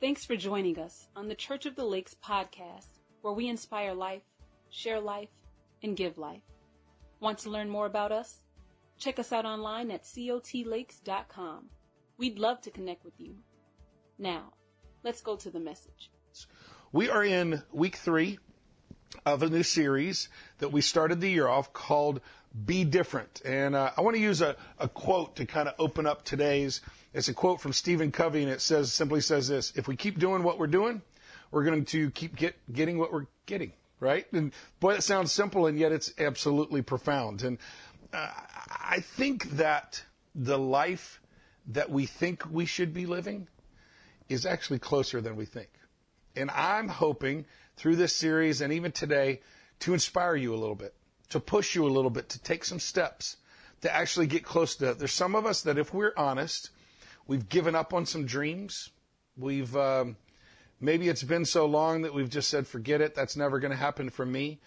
Thanks for joining us on the Church of the Lakes podcast, where we inspire life, share life, and give life. Want to learn more about us? Check us out online at cotlakes.com. We'd love to connect with you. Now, let's go to the message. We are in week three of a new series that we started the year off called Be Different. And uh, I want to use a, a quote to kind of open up today's. It's a quote from Stephen Covey, and it says simply says this: If we keep doing what we're doing, we're going to keep get, getting what we're getting. Right? And boy, that sounds simple, and yet it's absolutely profound. And uh, I think that the life that we think we should be living is actually closer than we think. And I'm hoping through this series and even today to inspire you a little bit, to push you a little bit, to take some steps to actually get close to that. There's some of us that, if we're honest, we've given up on some dreams. We've um, maybe it's been so long that we've just said, "Forget it. That's never going to happen for me."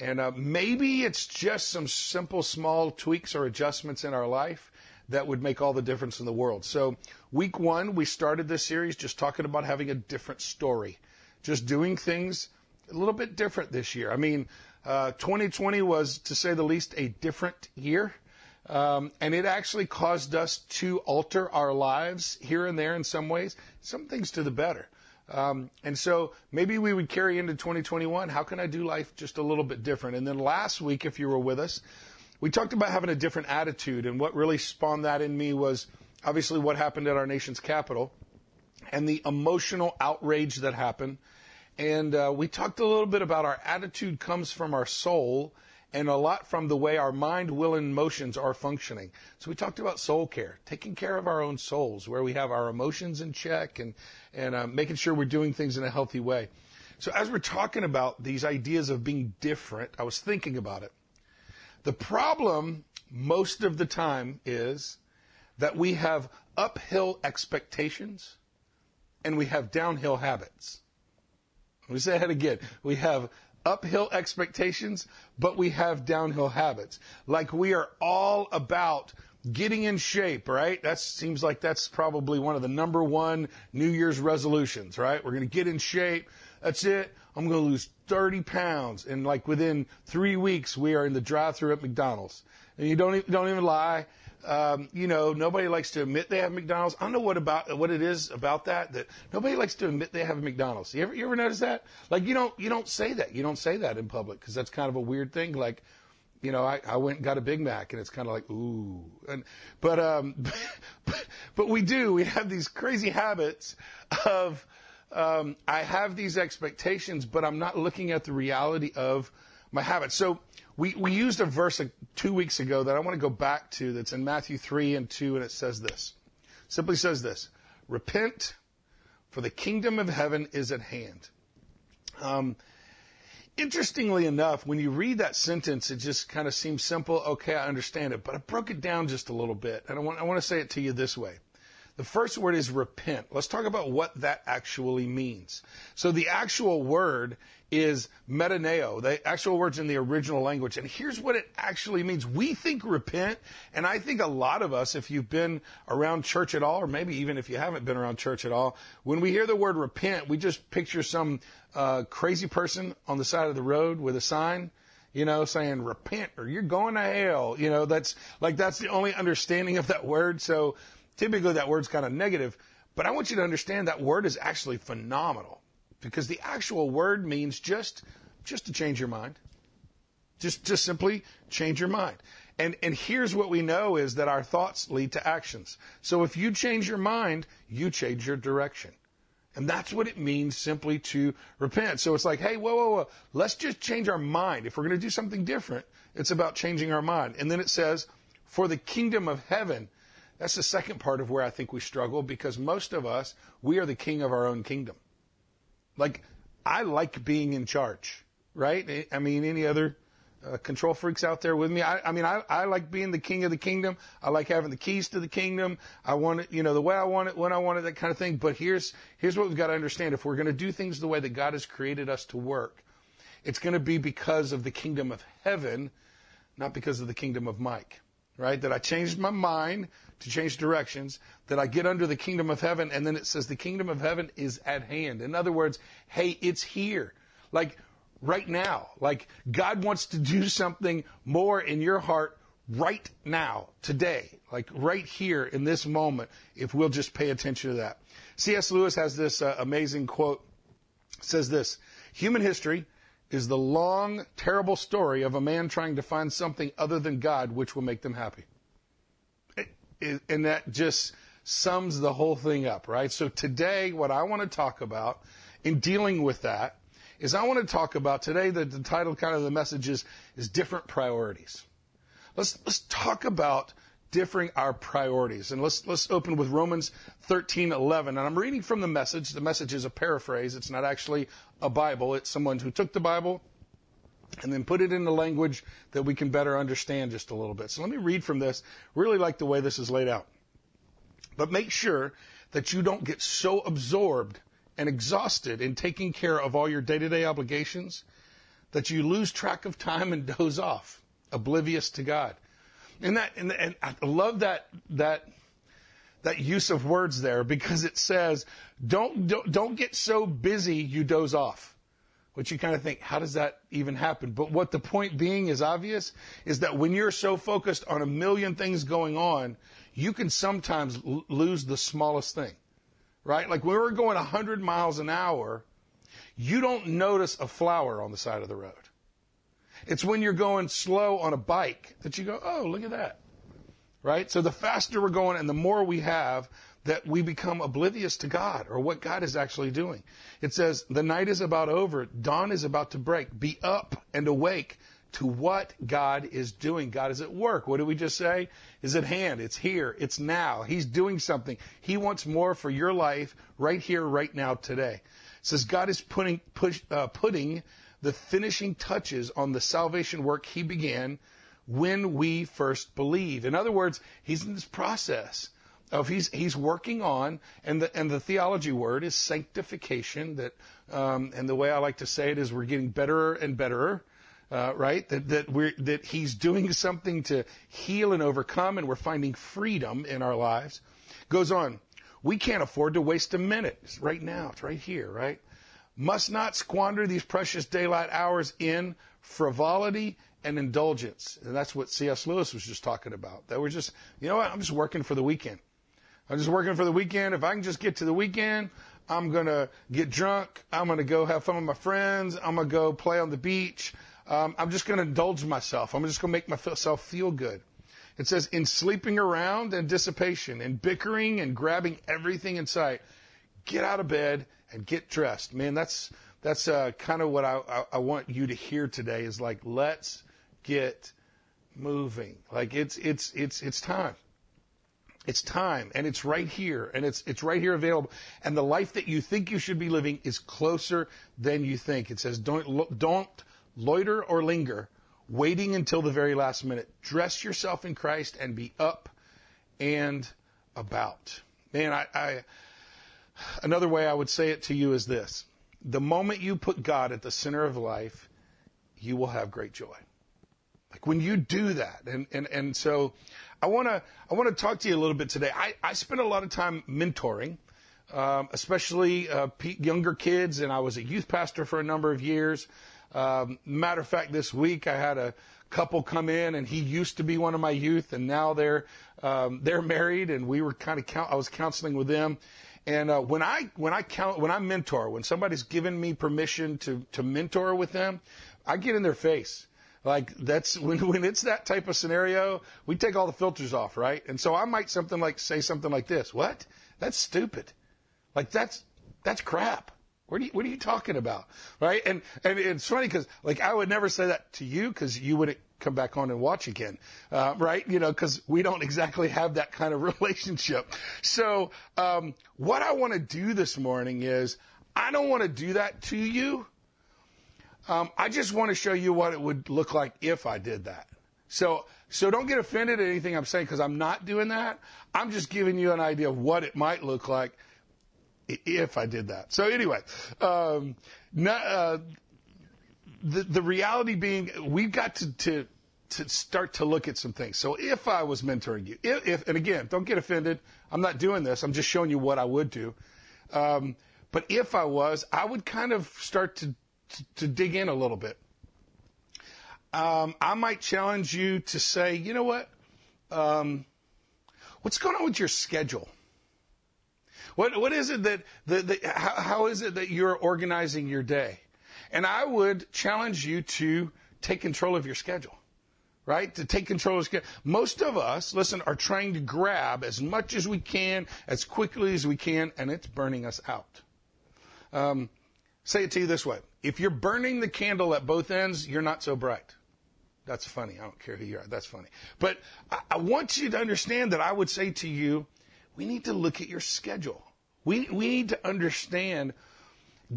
And uh, maybe it's just some simple, small tweaks or adjustments in our life that would make all the difference in the world. So, week one, we started this series just talking about having a different story, just doing things a little bit different this year. I mean, uh, 2020 was, to say the least, a different year. Um, and it actually caused us to alter our lives here and there in some ways, some things to the better. Um, and so maybe we would carry into 2021. How can I do life just a little bit different? And then last week, if you were with us, we talked about having a different attitude. And what really spawned that in me was obviously what happened at our nation's capital and the emotional outrage that happened and uh, we talked a little bit about our attitude comes from our soul and a lot from the way our mind, will, and emotions are functioning. So we talked about soul care, taking care of our own souls, where we have our emotions in check and, and uh, making sure we're doing things in a healthy way. So as we're talking about these ideas of being different, I was thinking about it. The problem most of the time is that we have uphill expectations and we have downhill habits. Me say that again. We have uphill expectations, but we have downhill habits. Like we are all about getting in shape, right? That seems like that's probably one of the number one New Year's resolutions, right? We're going to get in shape. That's it. I'm going to lose 30 pounds. And like within three weeks, we are in the drive through at McDonald's. And you don't, don't even lie. Um, you know, nobody likes to admit they have McDonald's. I don't know what about what it is about that that nobody likes to admit they have McDonald's. You ever you ever notice that? Like you don't you don't say that. You don't say that in public because that's kind of a weird thing. Like, you know, I, I went and got a Big Mac and it's kind of like ooh, and but um, but, but we do. We have these crazy habits of um, I have these expectations, but I'm not looking at the reality of my habits. So we, we used a verse two weeks ago that I want to go back to that's in Matthew 3 and 2, and it says this. Simply says this Repent, for the kingdom of heaven is at hand. Um, interestingly enough, when you read that sentence, it just kind of seems simple. Okay, I understand it. But I broke it down just a little bit, and I want, I want to say it to you this way. The first word is repent. Let's talk about what that actually means. So the actual word is metanoeo. The actual word's in the original language. And here's what it actually means. We think repent, and I think a lot of us, if you've been around church at all, or maybe even if you haven't been around church at all, when we hear the word repent, we just picture some uh, crazy person on the side of the road with a sign you know, saying repent or you're going to hell. You know, that's like that's the only understanding of that word. So typically that word's kind of negative, but I want you to understand that word is actually phenomenal because the actual word means just just to change your mind. Just just simply change your mind. And and here's what we know is that our thoughts lead to actions. So if you change your mind, you change your direction. And that's what it means simply to repent. So it's like, hey, whoa, whoa, whoa, let's just change our mind. If we're going to do something different, it's about changing our mind. And then it says, for the kingdom of heaven. That's the second part of where I think we struggle because most of us, we are the king of our own kingdom. Like, I like being in charge, right? I mean, any other uh, control freaks out there with me? I, I mean, I, I like being the king of the kingdom. I like having the keys to the kingdom. I want it, you know, the way I want it, when I want it, that kind of thing. But here's, here's what we've got to understand. If we're going to do things the way that God has created us to work, it's going to be because of the kingdom of heaven, not because of the kingdom of Mike. Right? That I changed my mind to change directions, that I get under the kingdom of heaven, and then it says the kingdom of heaven is at hand. In other words, hey, it's here. Like right now. Like God wants to do something more in your heart right now, today, like right here in this moment, if we'll just pay attention to that. C.S. Lewis has this uh, amazing quote. It says this, human history is the long, terrible story of a man trying to find something other than God which will make them happy. It, it, and that just sums the whole thing up, right? So today, what I want to talk about in dealing with that is I want to talk about today the, the title kind of the message is, is different priorities. Let's, let's talk about differing our priorities. And let's, let's open with Romans 13, 11. And I'm reading from the message. The message is a paraphrase. It's not actually a Bible. It's someone who took the Bible and then put it in the language that we can better understand just a little bit. So let me read from this. Really like the way this is laid out. But make sure that you don't get so absorbed and exhausted in taking care of all your day to day obligations that you lose track of time and doze off oblivious to God. And that, and, and I love that, that, that use of words there because it says, don't, don't, don't get so busy you doze off. Which you kind of think, how does that even happen? But what the point being is obvious is that when you're so focused on a million things going on, you can sometimes l- lose the smallest thing. Right? Like when we're going 100 miles an hour, you don't notice a flower on the side of the road. It's when you're going slow on a bike that you go, oh, look at that. Right? So the faster we're going and the more we have, that we become oblivious to God or what God is actually doing. It says, the night is about over, dawn is about to break. Be up and awake to what God is doing. God is at work. What did we just say? Is at hand. It's here. It's now. He's doing something. He wants more for your life right here, right now, today. It says God is putting, push, uh, putting the finishing touches on the salvation work he began when we first believe. In other words, he's in this process of he's he's working on, and the and the theology word is sanctification. That um, and the way I like to say it is we're getting better and better. Uh, right? That that we're that he's doing something to heal and overcome, and we're finding freedom in our lives. Goes on. We can't afford to waste a minute. It's right now. It's right here. Right? Must not squander these precious daylight hours in frivolity and indulgence. And that's what C.S. Lewis was just talking about. That we're just, you know what, I'm just working for the weekend. I'm just working for the weekend. If I can just get to the weekend, I'm going to get drunk. I'm going to go have fun with my friends. I'm going to go play on the beach. Um, I'm just going to indulge myself. I'm just going to make myself feel good. It says, in sleeping around and dissipation, in bickering and grabbing everything in sight, get out of bed and get dressed. Man, that's that's uh, kind of what I, I, I want you to hear today. Is like let's get moving. Like it's it's it's it's time. It's time, and it's right here, and it's it's right here available. And the life that you think you should be living is closer than you think. It says, don't don't loiter or linger, waiting until the very last minute. Dress yourself in Christ and be up and about. Man, I, I Another way I would say it to you is this. The moment you put God at the center of life, you will have great joy. Like when you do that. And, and, and so I want to, I want to talk to you a little bit today. I, I spend a lot of time mentoring, um, especially uh, younger kids, and I was a youth pastor for a number of years. Um, matter of fact, this week I had a couple come in, and he used to be one of my youth, and now they're um, they're married, and we were kind of count- I was counseling with them, and uh, when I when I count when I mentor, when somebody's given me permission to to mentor with them, I get in their face. Like that's when when it's that type of scenario, we take all the filters off, right? And so I might something like say something like this: "What? That's stupid. Like that's that's crap. What are you what are you talking about, right?" And and it's funny because like I would never say that to you because you wouldn't come back on and watch again, uh, right? You know, because we don't exactly have that kind of relationship. So, um, what I want to do this morning is I don't want to do that to you. Um, I just want to show you what it would look like if I did that. So, so don't get offended at anything I'm saying because I'm not doing that. I'm just giving you an idea of what it might look like if I did that. So anyway, um, uh, the the reality being we've got to, to to start to look at some things. So if I was mentoring you, if, if and again, don't get offended. I'm not doing this. I'm just showing you what I would do. Um, but if I was, I would kind of start to, to, to dig in a little bit. Um, I might challenge you to say, you know what? Um, what's going on with your schedule? What what is it that the, the how, how is it that you're organizing your day? And I would challenge you to take control of your schedule. Right? To take control of. Most of us, listen, are trying to grab as much as we can, as quickly as we can, and it's burning us out. Um, say it to you this way. If you're burning the candle at both ends, you're not so bright. That's funny. I don't care who you are. That's funny. But I, I want you to understand that I would say to you, we need to look at your schedule. We, we need to understand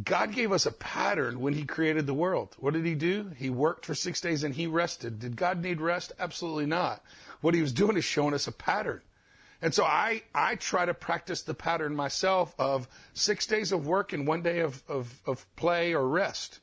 God gave us a pattern when He created the world. What did He do? He worked for six days and He rested. Did God need rest? Absolutely not. What He was doing is showing us a pattern. And so I, I try to practice the pattern myself of six days of work and one day of, of, of play or rest.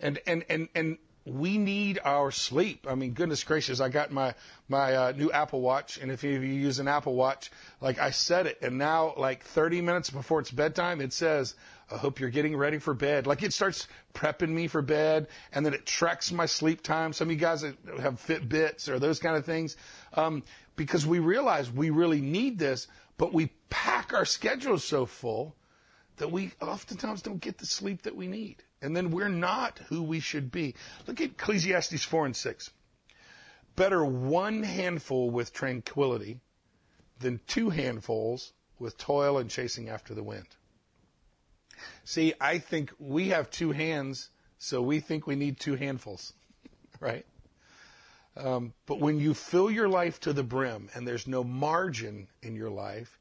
And, and, and, and we need our sleep. I mean, goodness gracious, I got my my uh, new Apple Watch, and if you use an Apple Watch, like I set it, and now like 30 minutes before it's bedtime, it says, "I hope you're getting ready for bed." Like it starts prepping me for bed, and then it tracks my sleep time. Some of you guys have Fitbits or those kind of things, um, because we realize we really need this, but we pack our schedules so full that we oftentimes don't get the sleep that we need. And then we're not who we should be. Look at Ecclesiastes 4 and 6. Better one handful with tranquility than two handfuls with toil and chasing after the wind. See, I think we have two hands, so we think we need two handfuls, right? Um, but when you fill your life to the brim and there's no margin in your life,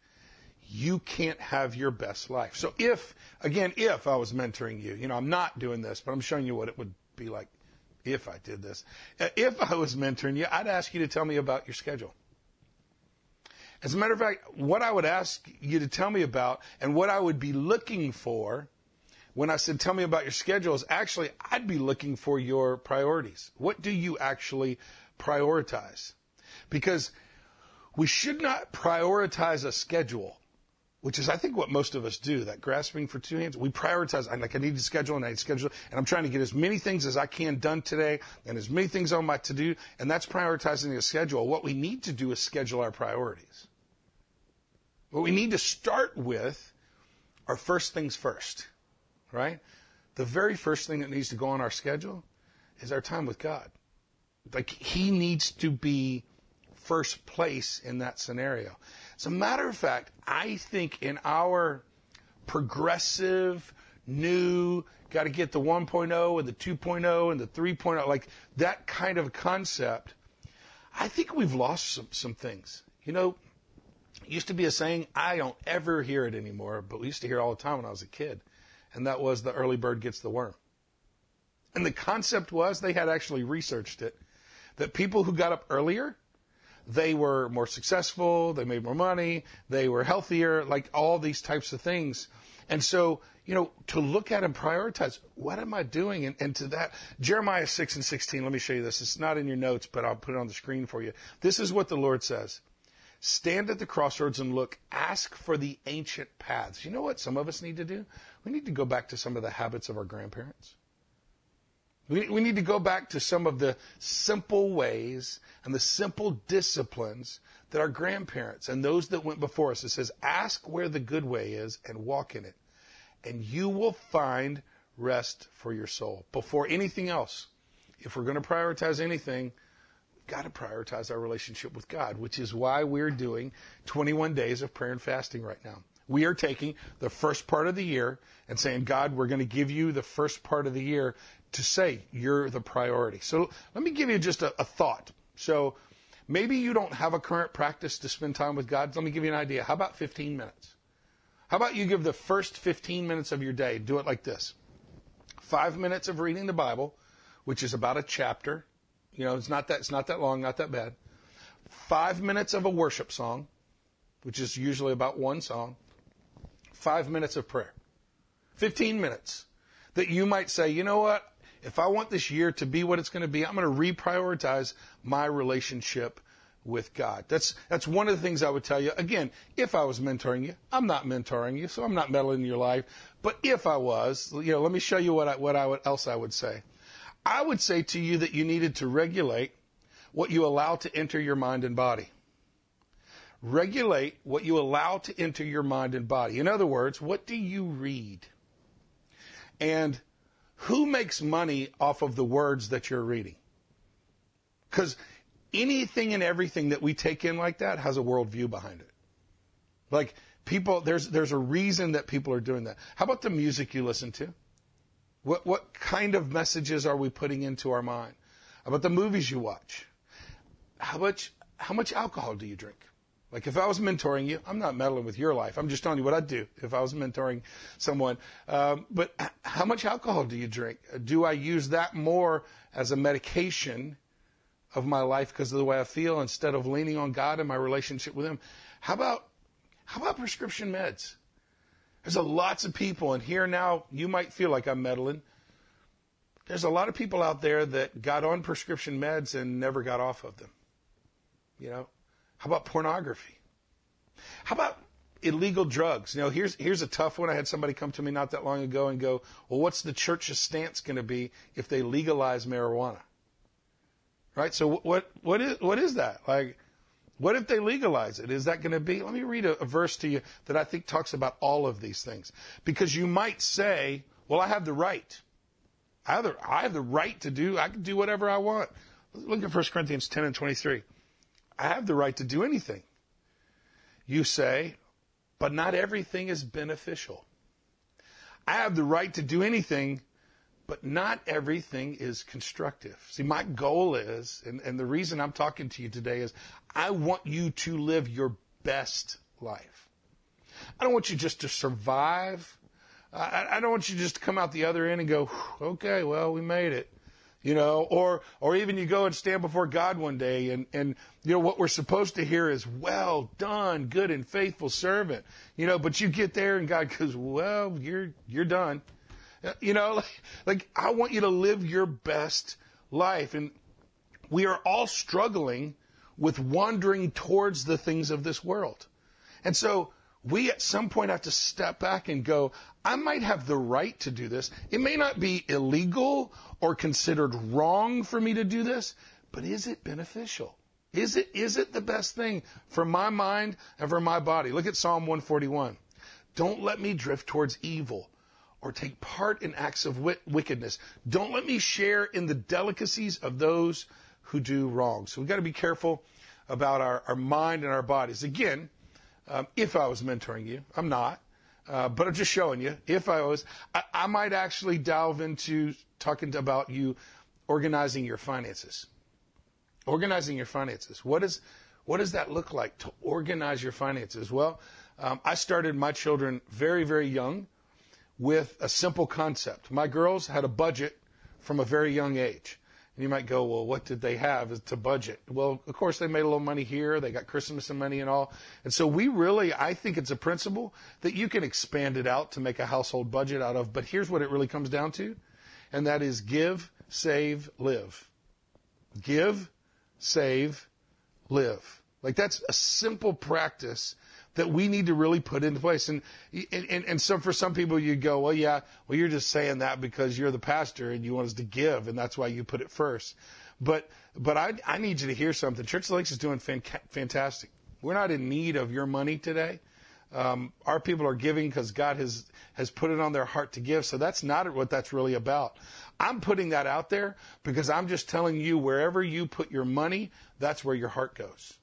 you can't have your best life. So if, again, if I was mentoring you, you know, I'm not doing this, but I'm showing you what it would be like if I did this. Uh, if I was mentoring you, I'd ask you to tell me about your schedule. As a matter of fact, what I would ask you to tell me about and what I would be looking for when I said tell me about your schedule is actually I'd be looking for your priorities. What do you actually prioritize? Because we should not prioritize a schedule which is I think what most of us do, that grasping for two hands. We prioritize. I'm like, I need to schedule and I schedule, and I'm trying to get as many things as I can done today and as many things on my to do, and that's prioritizing a schedule. What we need to do is schedule our priorities. What we need to start with are first things first, right? The very first thing that needs to go on our schedule is our time with God. Like, He needs to be first place in that scenario. As a matter of fact, I think in our progressive, new, got to get the 1.0 and the 2.0 and the 3.0, like that kind of concept, I think we've lost some, some things. You know, used to be a saying, I don't ever hear it anymore, but we used to hear it all the time when I was a kid. And that was the early bird gets the worm. And the concept was, they had actually researched it, that people who got up earlier they were more successful, they made more money, they were healthier, like all these types of things. And so, you know, to look at and prioritize, what am I doing? And, and to that, Jeremiah 6 and 16, let me show you this. It's not in your notes, but I'll put it on the screen for you. This is what the Lord says. Stand at the crossroads and look. Ask for the ancient paths. You know what some of us need to do? We need to go back to some of the habits of our grandparents. We, need to go back to some of the simple ways and the simple disciplines that our grandparents and those that went before us, it says, ask where the good way is and walk in it. And you will find rest for your soul. Before anything else, if we're going to prioritize anything, we've got to prioritize our relationship with God, which is why we're doing 21 days of prayer and fasting right now. We are taking the first part of the year and saying, God, we're going to give you the first part of the year to say you're the priority. So let me give you just a, a thought. So maybe you don't have a current practice to spend time with God. Let me give you an idea. How about 15 minutes? How about you give the first 15 minutes of your day, do it like this. Five minutes of reading the Bible, which is about a chapter. You know, it's not that, it's not that long, not that bad. Five minutes of a worship song, which is usually about one song. Five minutes of prayer. 15 minutes that you might say, you know what? If I want this year to be what it's going to be, I'm going to reprioritize my relationship with God. That's that's one of the things I would tell you. Again, if I was mentoring you, I'm not mentoring you, so I'm not meddling in your life. But if I was, you know, let me show you what I, what I would, else I would say. I would say to you that you needed to regulate what you allow to enter your mind and body. Regulate what you allow to enter your mind and body. In other words, what do you read? And who makes money off of the words that you're reading? Because anything and everything that we take in like that has a worldview behind it. Like people, there's there's a reason that people are doing that. How about the music you listen to? What what kind of messages are we putting into our mind? How about the movies you watch? How much how much alcohol do you drink? Like if I was mentoring you, I'm not meddling with your life. I'm just telling you what I'd do if I was mentoring someone. Um, but how much alcohol do you drink? Do I use that more as a medication of my life because of the way I feel instead of leaning on God and my relationship with Him. How about how about prescription meds? There's a lots of people, and here now you might feel like I'm meddling. There's a lot of people out there that got on prescription meds and never got off of them. You know, how about pornography? How about illegal drugs? You know, here's here's a tough one. I had somebody come to me not that long ago and go, "Well, what's the church's stance going to be if they legalize marijuana?" Right? So what what is what is that? Like what if they legalize it? Is that going to be? Let me read a, a, verse to you that I think talks about all of these things. Because you might say, well, I have the right. I have the, I have the right to do, I can do whatever I want. Look at 1 Corinthians 10 and 23. I have the right to do anything. You say, but not everything is beneficial. I have the right to do anything, but not everything is constructive. See, my goal is, and, and the reason I'm talking to you today is I want you to live your best life. I don't want you just to survive. I, I don't want you just to come out the other end and go, okay, well, we made it. You know, or, or even you go and stand before God one day and, and, you know, what we're supposed to hear is, well done, good and faithful servant. You know, but you get there and God goes, well, you're, you're done. Uh, you know, like, like I want you to live your best life. And we are all struggling with wandering towards the things of this world. And so we at some point have to step back and go, I might have the right to do this. It may not be illegal or considered wrong for me to do this, but is it beneficial? Is it, is it the best thing for my mind and for my body? Look at Psalm 141. Don't let me drift towards evil or take part in acts of wickedness. Don't let me share in the delicacies of those who do wrong. So we've got to be careful about our, our mind and our bodies. Again, um, if I was mentoring you, I'm not, uh, but I'm just showing you. If I was, I, I might actually delve into talking about you organizing your finances. Organizing your finances. What is what does that look like to organize your finances? Well, um, I started my children very, very young with a simple concept. My girls had a budget from a very young age. And you might go, well, what did they have to budget? Well, of course, they made a little money here. They got Christmas and money and all. And so we really, I think it's a principle that you can expand it out to make a household budget out of. But here's what it really comes down to. And that is give, save, live. Give, save, live. Like that's a simple practice that we need to really put into place. And, and, and so for some people you go, well, yeah, well, you're just saying that because you're the pastor and you want us to give and that's why you put it first. But, but I, I need you to hear something. Church Lakes is doing fantastic. We're not in need of your money today. Um, our people are giving because God has, has put it on their heart to give. So that's not what that's really about. I'm putting that out there because I'm just telling you wherever you put your money, that's where your heart goes.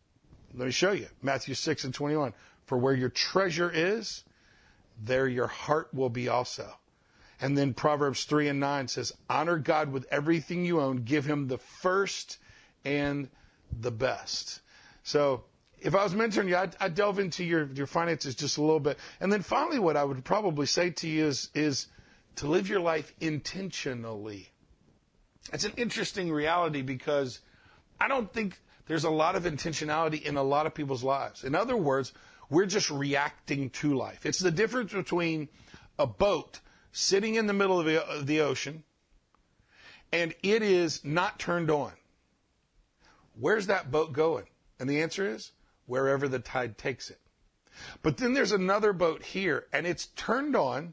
Let me show you. Matthew 6 and 21. For where your treasure is, there your heart will be also. And then Proverbs 3 and 9 says, Honor God with everything you own, give him the first and the best. So if I was mentoring you, I'd, I'd, delve into your, your finances just a little bit. And then finally, what I would probably say to you is, is to live your life intentionally. It's an interesting reality because I don't think there's a lot of intentionality in a lot of people's lives. In other words, we're just reacting to life. It's the difference between a boat sitting in the middle of the, ocean and it is not turned on. where's that boat going? And the answer is wherever the tide takes it. But then there's another boat here and it's turned on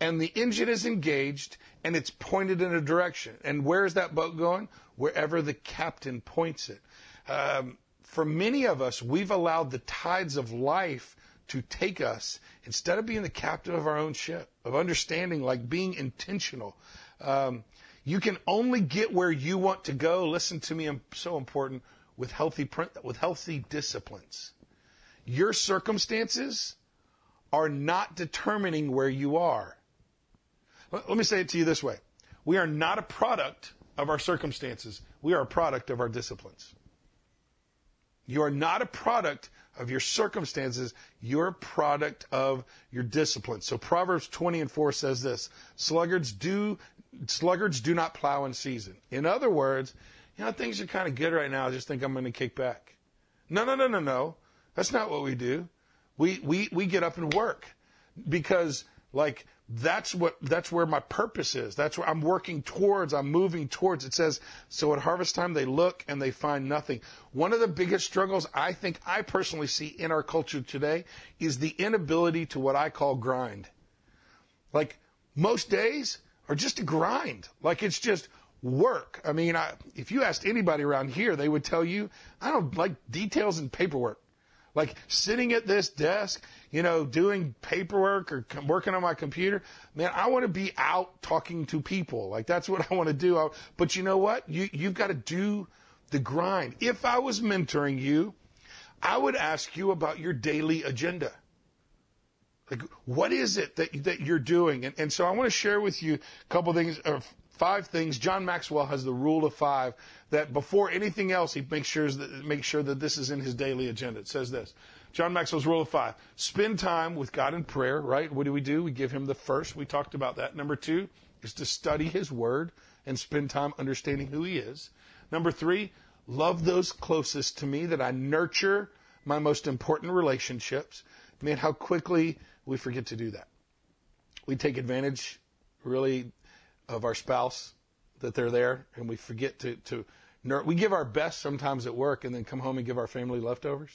and the engine is engaged and it's pointed in a direction. And where is that boat going? Wherever the captain points it. Um, for many of us, we've allowed the tides of life to take us instead of being the captain of our own ship, of understanding, like being intentional. Um, you can only get where you want to go. Listen to me, I'm so important with healthy with healthy disciplines. Your circumstances are not determining where you are. Let me say it to you this way. We are not a product of our circumstances. We are a product of our disciplines. You are not a product of your circumstances. You're a product of your discipline. So Proverbs 20 and 4 says this, sluggards do, sluggards do not plow in season. In other words, you know, things are kind of good right now. I just think I'm going to kick back. No, no, no, no, no. That's not what we do. We, we, we get up and work because like that's what that's where my purpose is. That's where I'm working towards, I'm moving towards. It says, so at harvest time they look and they find nothing. One of the biggest struggles I think I personally see in our culture today is the inability to what I call grind. Like most days are just a grind. Like it's just work. I mean, I, if you asked anybody around here, they would tell you, I don't like details and paperwork. Like sitting at this desk, you know, doing paperwork or working on my computer. Man, I want to be out talking to people. Like that's what I want to do. But you know what? You, you've got to do the grind. If I was mentoring you, I would ask you about your daily agenda. Like, what is it that, that you're doing? And, and so I want to share with you a couple things, or five things. John Maxwell has the rule of five that before anything else, he makes sure that, makes sure that this is in his daily agenda. It says this. John Maxwell's rule of five. Spend time with God in prayer, right? What do we do? We give him the first. We talked about that. Number two is to study his word and spend time understanding who he is. Number three, love those closest to me that I nurture my most important relationships. Man, how quickly we forget to do that. We take advantage really of our spouse that they're there, and we forget to to we give our best sometimes at work, and then come home and give our family leftovers.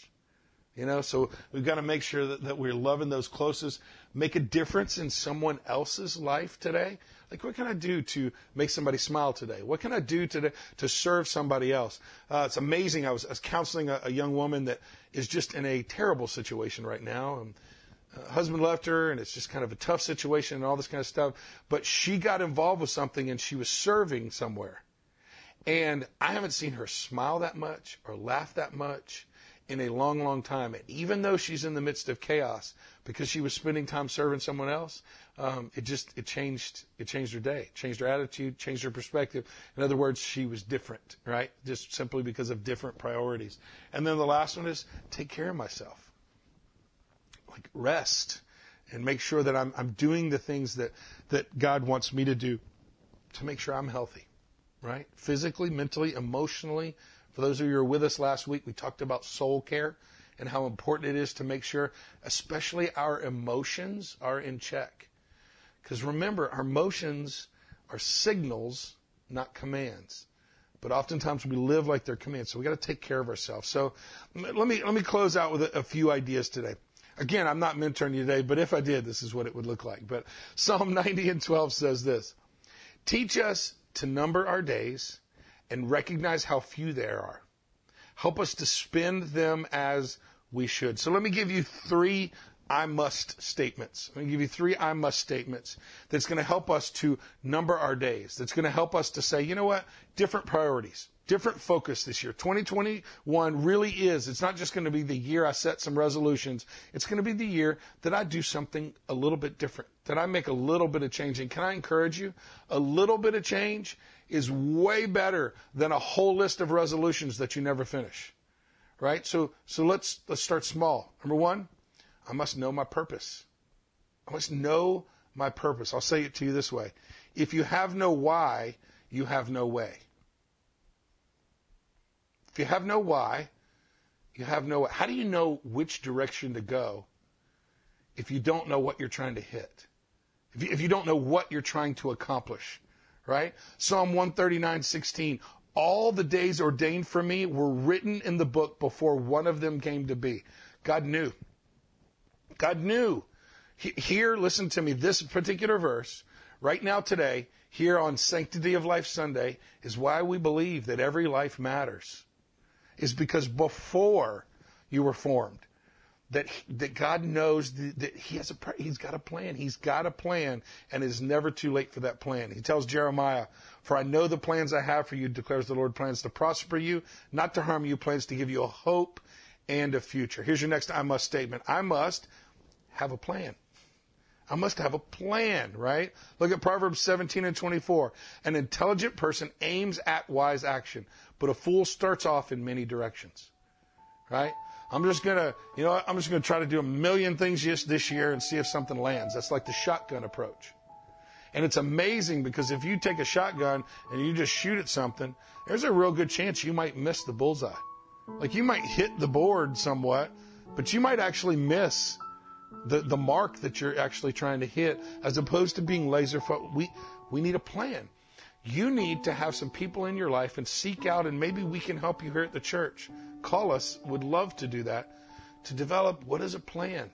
You know, so we've got to make sure that, that we're loving those closest, make a difference in someone else's life today. Like, what can I do to make somebody smile today? What can I do today to serve somebody else? Uh, it's amazing. I was, I was counseling a, a, young woman that is just in a terrible situation right now. And, husband left her and it's just kind of a tough situation and all this kind of stuff. But she got involved with something and she was serving somewhere. And I haven't seen her smile that much or laugh that much in a long, long time. And even though she's in the midst of chaos because she was spending time serving someone else, um, it just it changed it changed her day, changed her attitude, changed her perspective. In other words, she was different, right? Just simply because of different priorities. And then the last one is take care of myself like rest and make sure that I'm, I'm doing the things that, that God wants me to do to make sure I'm healthy, right? Physically, mentally, emotionally. For those of you who were with us last week, we talked about soul care and how important it is to make sure, especially our emotions are in check. Because remember, our emotions are signals, not commands. But oftentimes we live like they're commands, so we got to take care of ourselves. So let me let me close out with a, a few ideas today. Again, I'm not mentoring you today, but if I did, this is what it would look like. But Psalm 90 and 12 says this Teach us to number our days and recognize how few there are. Help us to spend them as we should. So let me give you three I must statements. I'm going to give you three I must statements that's going to help us to number our days. That's going to help us to say, you know what? Different priorities different focus this year. 2021 really is. It's not just going to be the year I set some resolutions. It's going to be the year that I do something a little bit different, that I make a little bit of change. And can I encourage you? A little bit of change is way better than a whole list of resolutions that you never finish. Right? So, so let's, let's start small. Number one, I must know my purpose. I must know my purpose. I'll say it to you this way. If you have no why, you have no way. If you have no why, you have no, how do you know which direction to go if you don't know what you're trying to hit? If you, if you don't know what you're trying to accomplish, right? Psalm 139, 16, all the days ordained for me were written in the book before one of them came to be. God knew. God knew. Here, listen to me, this particular verse, right now today, here on Sanctity of Life Sunday, is why we believe that every life matters. Is because before you were formed, that that God knows that He has a He's got a plan. He's got a plan, and it is never too late for that plan. He tells Jeremiah, "For I know the plans I have for you," declares the Lord, plans to prosper you, not to harm you, plans to give you a hope and a future. Here's your next I must statement. I must have a plan. I must have a plan, right? Look at Proverbs 17 and 24. An intelligent person aims at wise action, but a fool starts off in many directions, right? I'm just gonna, you know, I'm just gonna try to do a million things just this year and see if something lands. That's like the shotgun approach. And it's amazing because if you take a shotgun and you just shoot at something, there's a real good chance you might miss the bullseye. Like you might hit the board somewhat, but you might actually miss the, the mark that you're actually trying to hit as opposed to being laser focused. We, we need a plan. You need to have some people in your life and seek out, and maybe we can help you here at the church. Call us, would love to do that, to develop what is a plan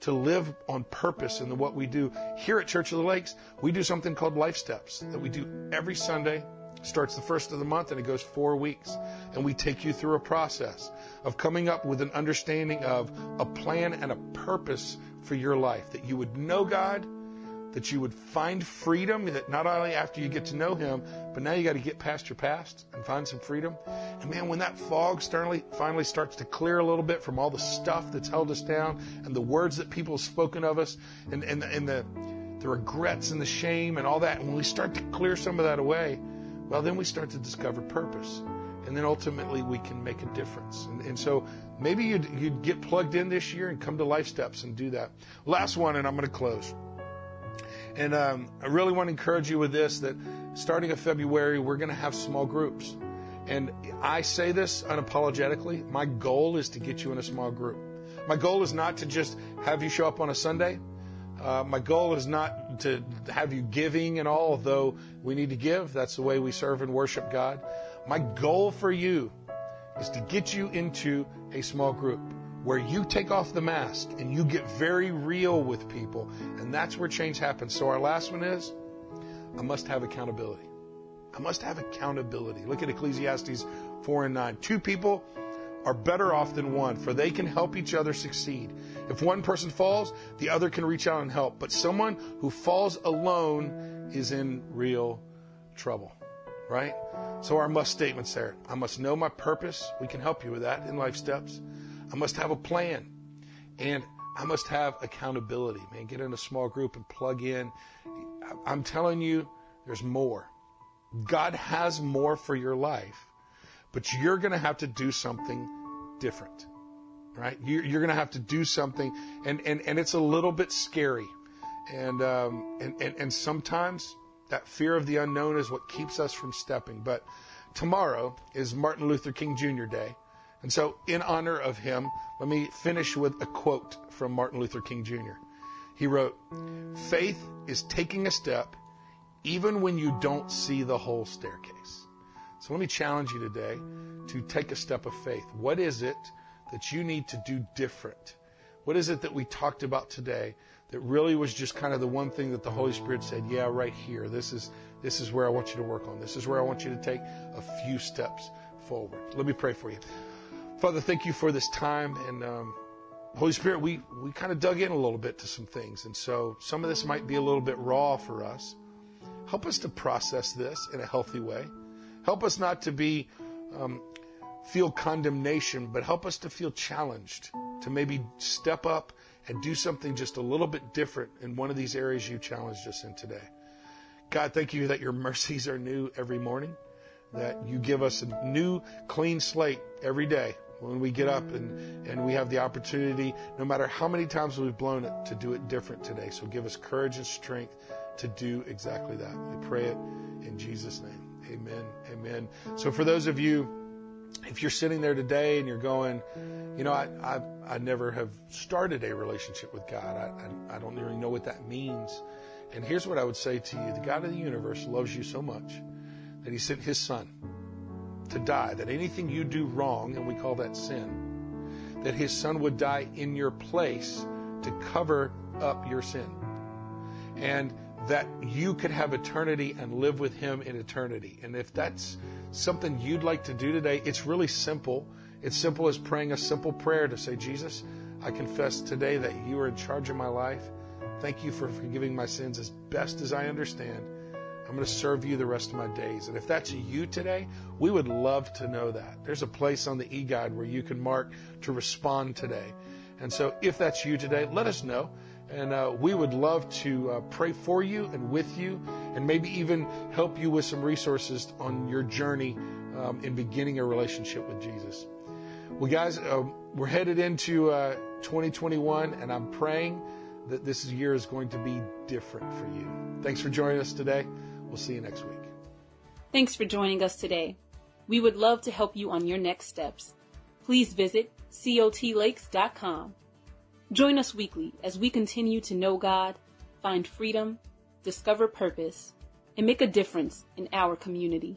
to live on purpose in the, what we do. Here at Church of the Lakes, we do something called Life Steps that we do every Sunday starts the first of the month and it goes four weeks. And we take you through a process of coming up with an understanding of a plan and a purpose for your life. That you would know God, that you would find freedom, that not only after you get to know Him, but now you got to get past your past and find some freedom. And man, when that fog sternly, finally starts to clear a little bit from all the stuff that's held us down and the words that people have spoken of us and, and, and the, the regrets and the shame and all that, and when we start to clear some of that away, well, then we start to discover purpose. And then ultimately we can make a difference. And, and so maybe you'd, you'd get plugged in this year and come to Life Steps and do that. Last one, and I'm going to close. And um, I really want to encourage you with this that starting in February, we're going to have small groups. And I say this unapologetically. My goal is to get you in a small group. My goal is not to just have you show up on a Sunday. Uh, my goal is not to have you giving and all, though we need to give. That's the way we serve and worship God. My goal for you is to get you into a small group where you take off the mask and you get very real with people. And that's where change happens. So our last one is I must have accountability. I must have accountability. Look at Ecclesiastes 4 and 9. Two people are better off than one, for they can help each other succeed. If one person falls, the other can reach out and help. But someone who falls alone is in real trouble, right? So our must statements there. I must know my purpose. We can help you with that in life steps. I must have a plan. And I must have accountability, man. Get in a small group and plug in. I'm telling you, there's more. God has more for your life, but you're going to have to do something different, right? You're, going to have to do something, and, and, and it's a little bit scary. And, um, and, and, and sometimes that fear of the unknown is what keeps us from stepping. But tomorrow is Martin Luther King Jr. Day. And so, in honor of him, let me finish with a quote from Martin Luther King Jr. He wrote, Faith is taking a step even when you don't see the whole staircase. So let me challenge you today to take a step of faith. What is it that you need to do different? What is it that we talked about today that really was just kind of the one thing that the Holy Spirit said, yeah, right here. This is this is where I want you to work on. This is where I want you to take a few steps forward. Let me pray for you. Father, thank you for this time and um, Holy Spirit, we, we kind of dug in a little bit to some things. And so some of this might be a little bit raw for us. Help us to process this in a healthy way. Help us not to be um, feel condemnation, but help us to feel challenged to maybe step up and do something just a little bit different in one of these areas you challenged us in today. God, thank you that your mercies are new every morning, that you give us a new, clean slate every day when we get up and, and we have the opportunity, no matter how many times we've blown it, to do it different today. So give us courage and strength to do exactly that. We pray it in Jesus' name. Amen. Amen. So for those of you, if you're sitting there today and you're going, you know, I, I, I never have started a relationship with God. I, I, I don't really know what that means. And here's what I would say to you. The God of the universe loves you so much that he sent his son to die, that anything you do wrong, and we call that sin, that his son would die in your place to cover up your sin. And that you could have eternity and live with him in eternity. And if that's something you'd like to do today, it's really simple. It's simple as praying a simple prayer to say, Jesus, I confess today that you are in charge of my life. Thank you for forgiving my sins as best as I understand. I'm going to serve you the rest of my days. And if that's you today, we would love to know that. There's a place on the e guide where you can mark to respond today. And so if that's you today, let us know. And uh, we would love to uh, pray for you and with you, and maybe even help you with some resources on your journey um, in beginning a relationship with Jesus. Well, guys, uh, we're headed into uh, 2021, and I'm praying that this year is going to be different for you. Thanks for joining us today. We'll see you next week. Thanks for joining us today. We would love to help you on your next steps. Please visit cotlakes.com. Join us weekly as we continue to know God, find freedom, discover purpose, and make a difference in our community.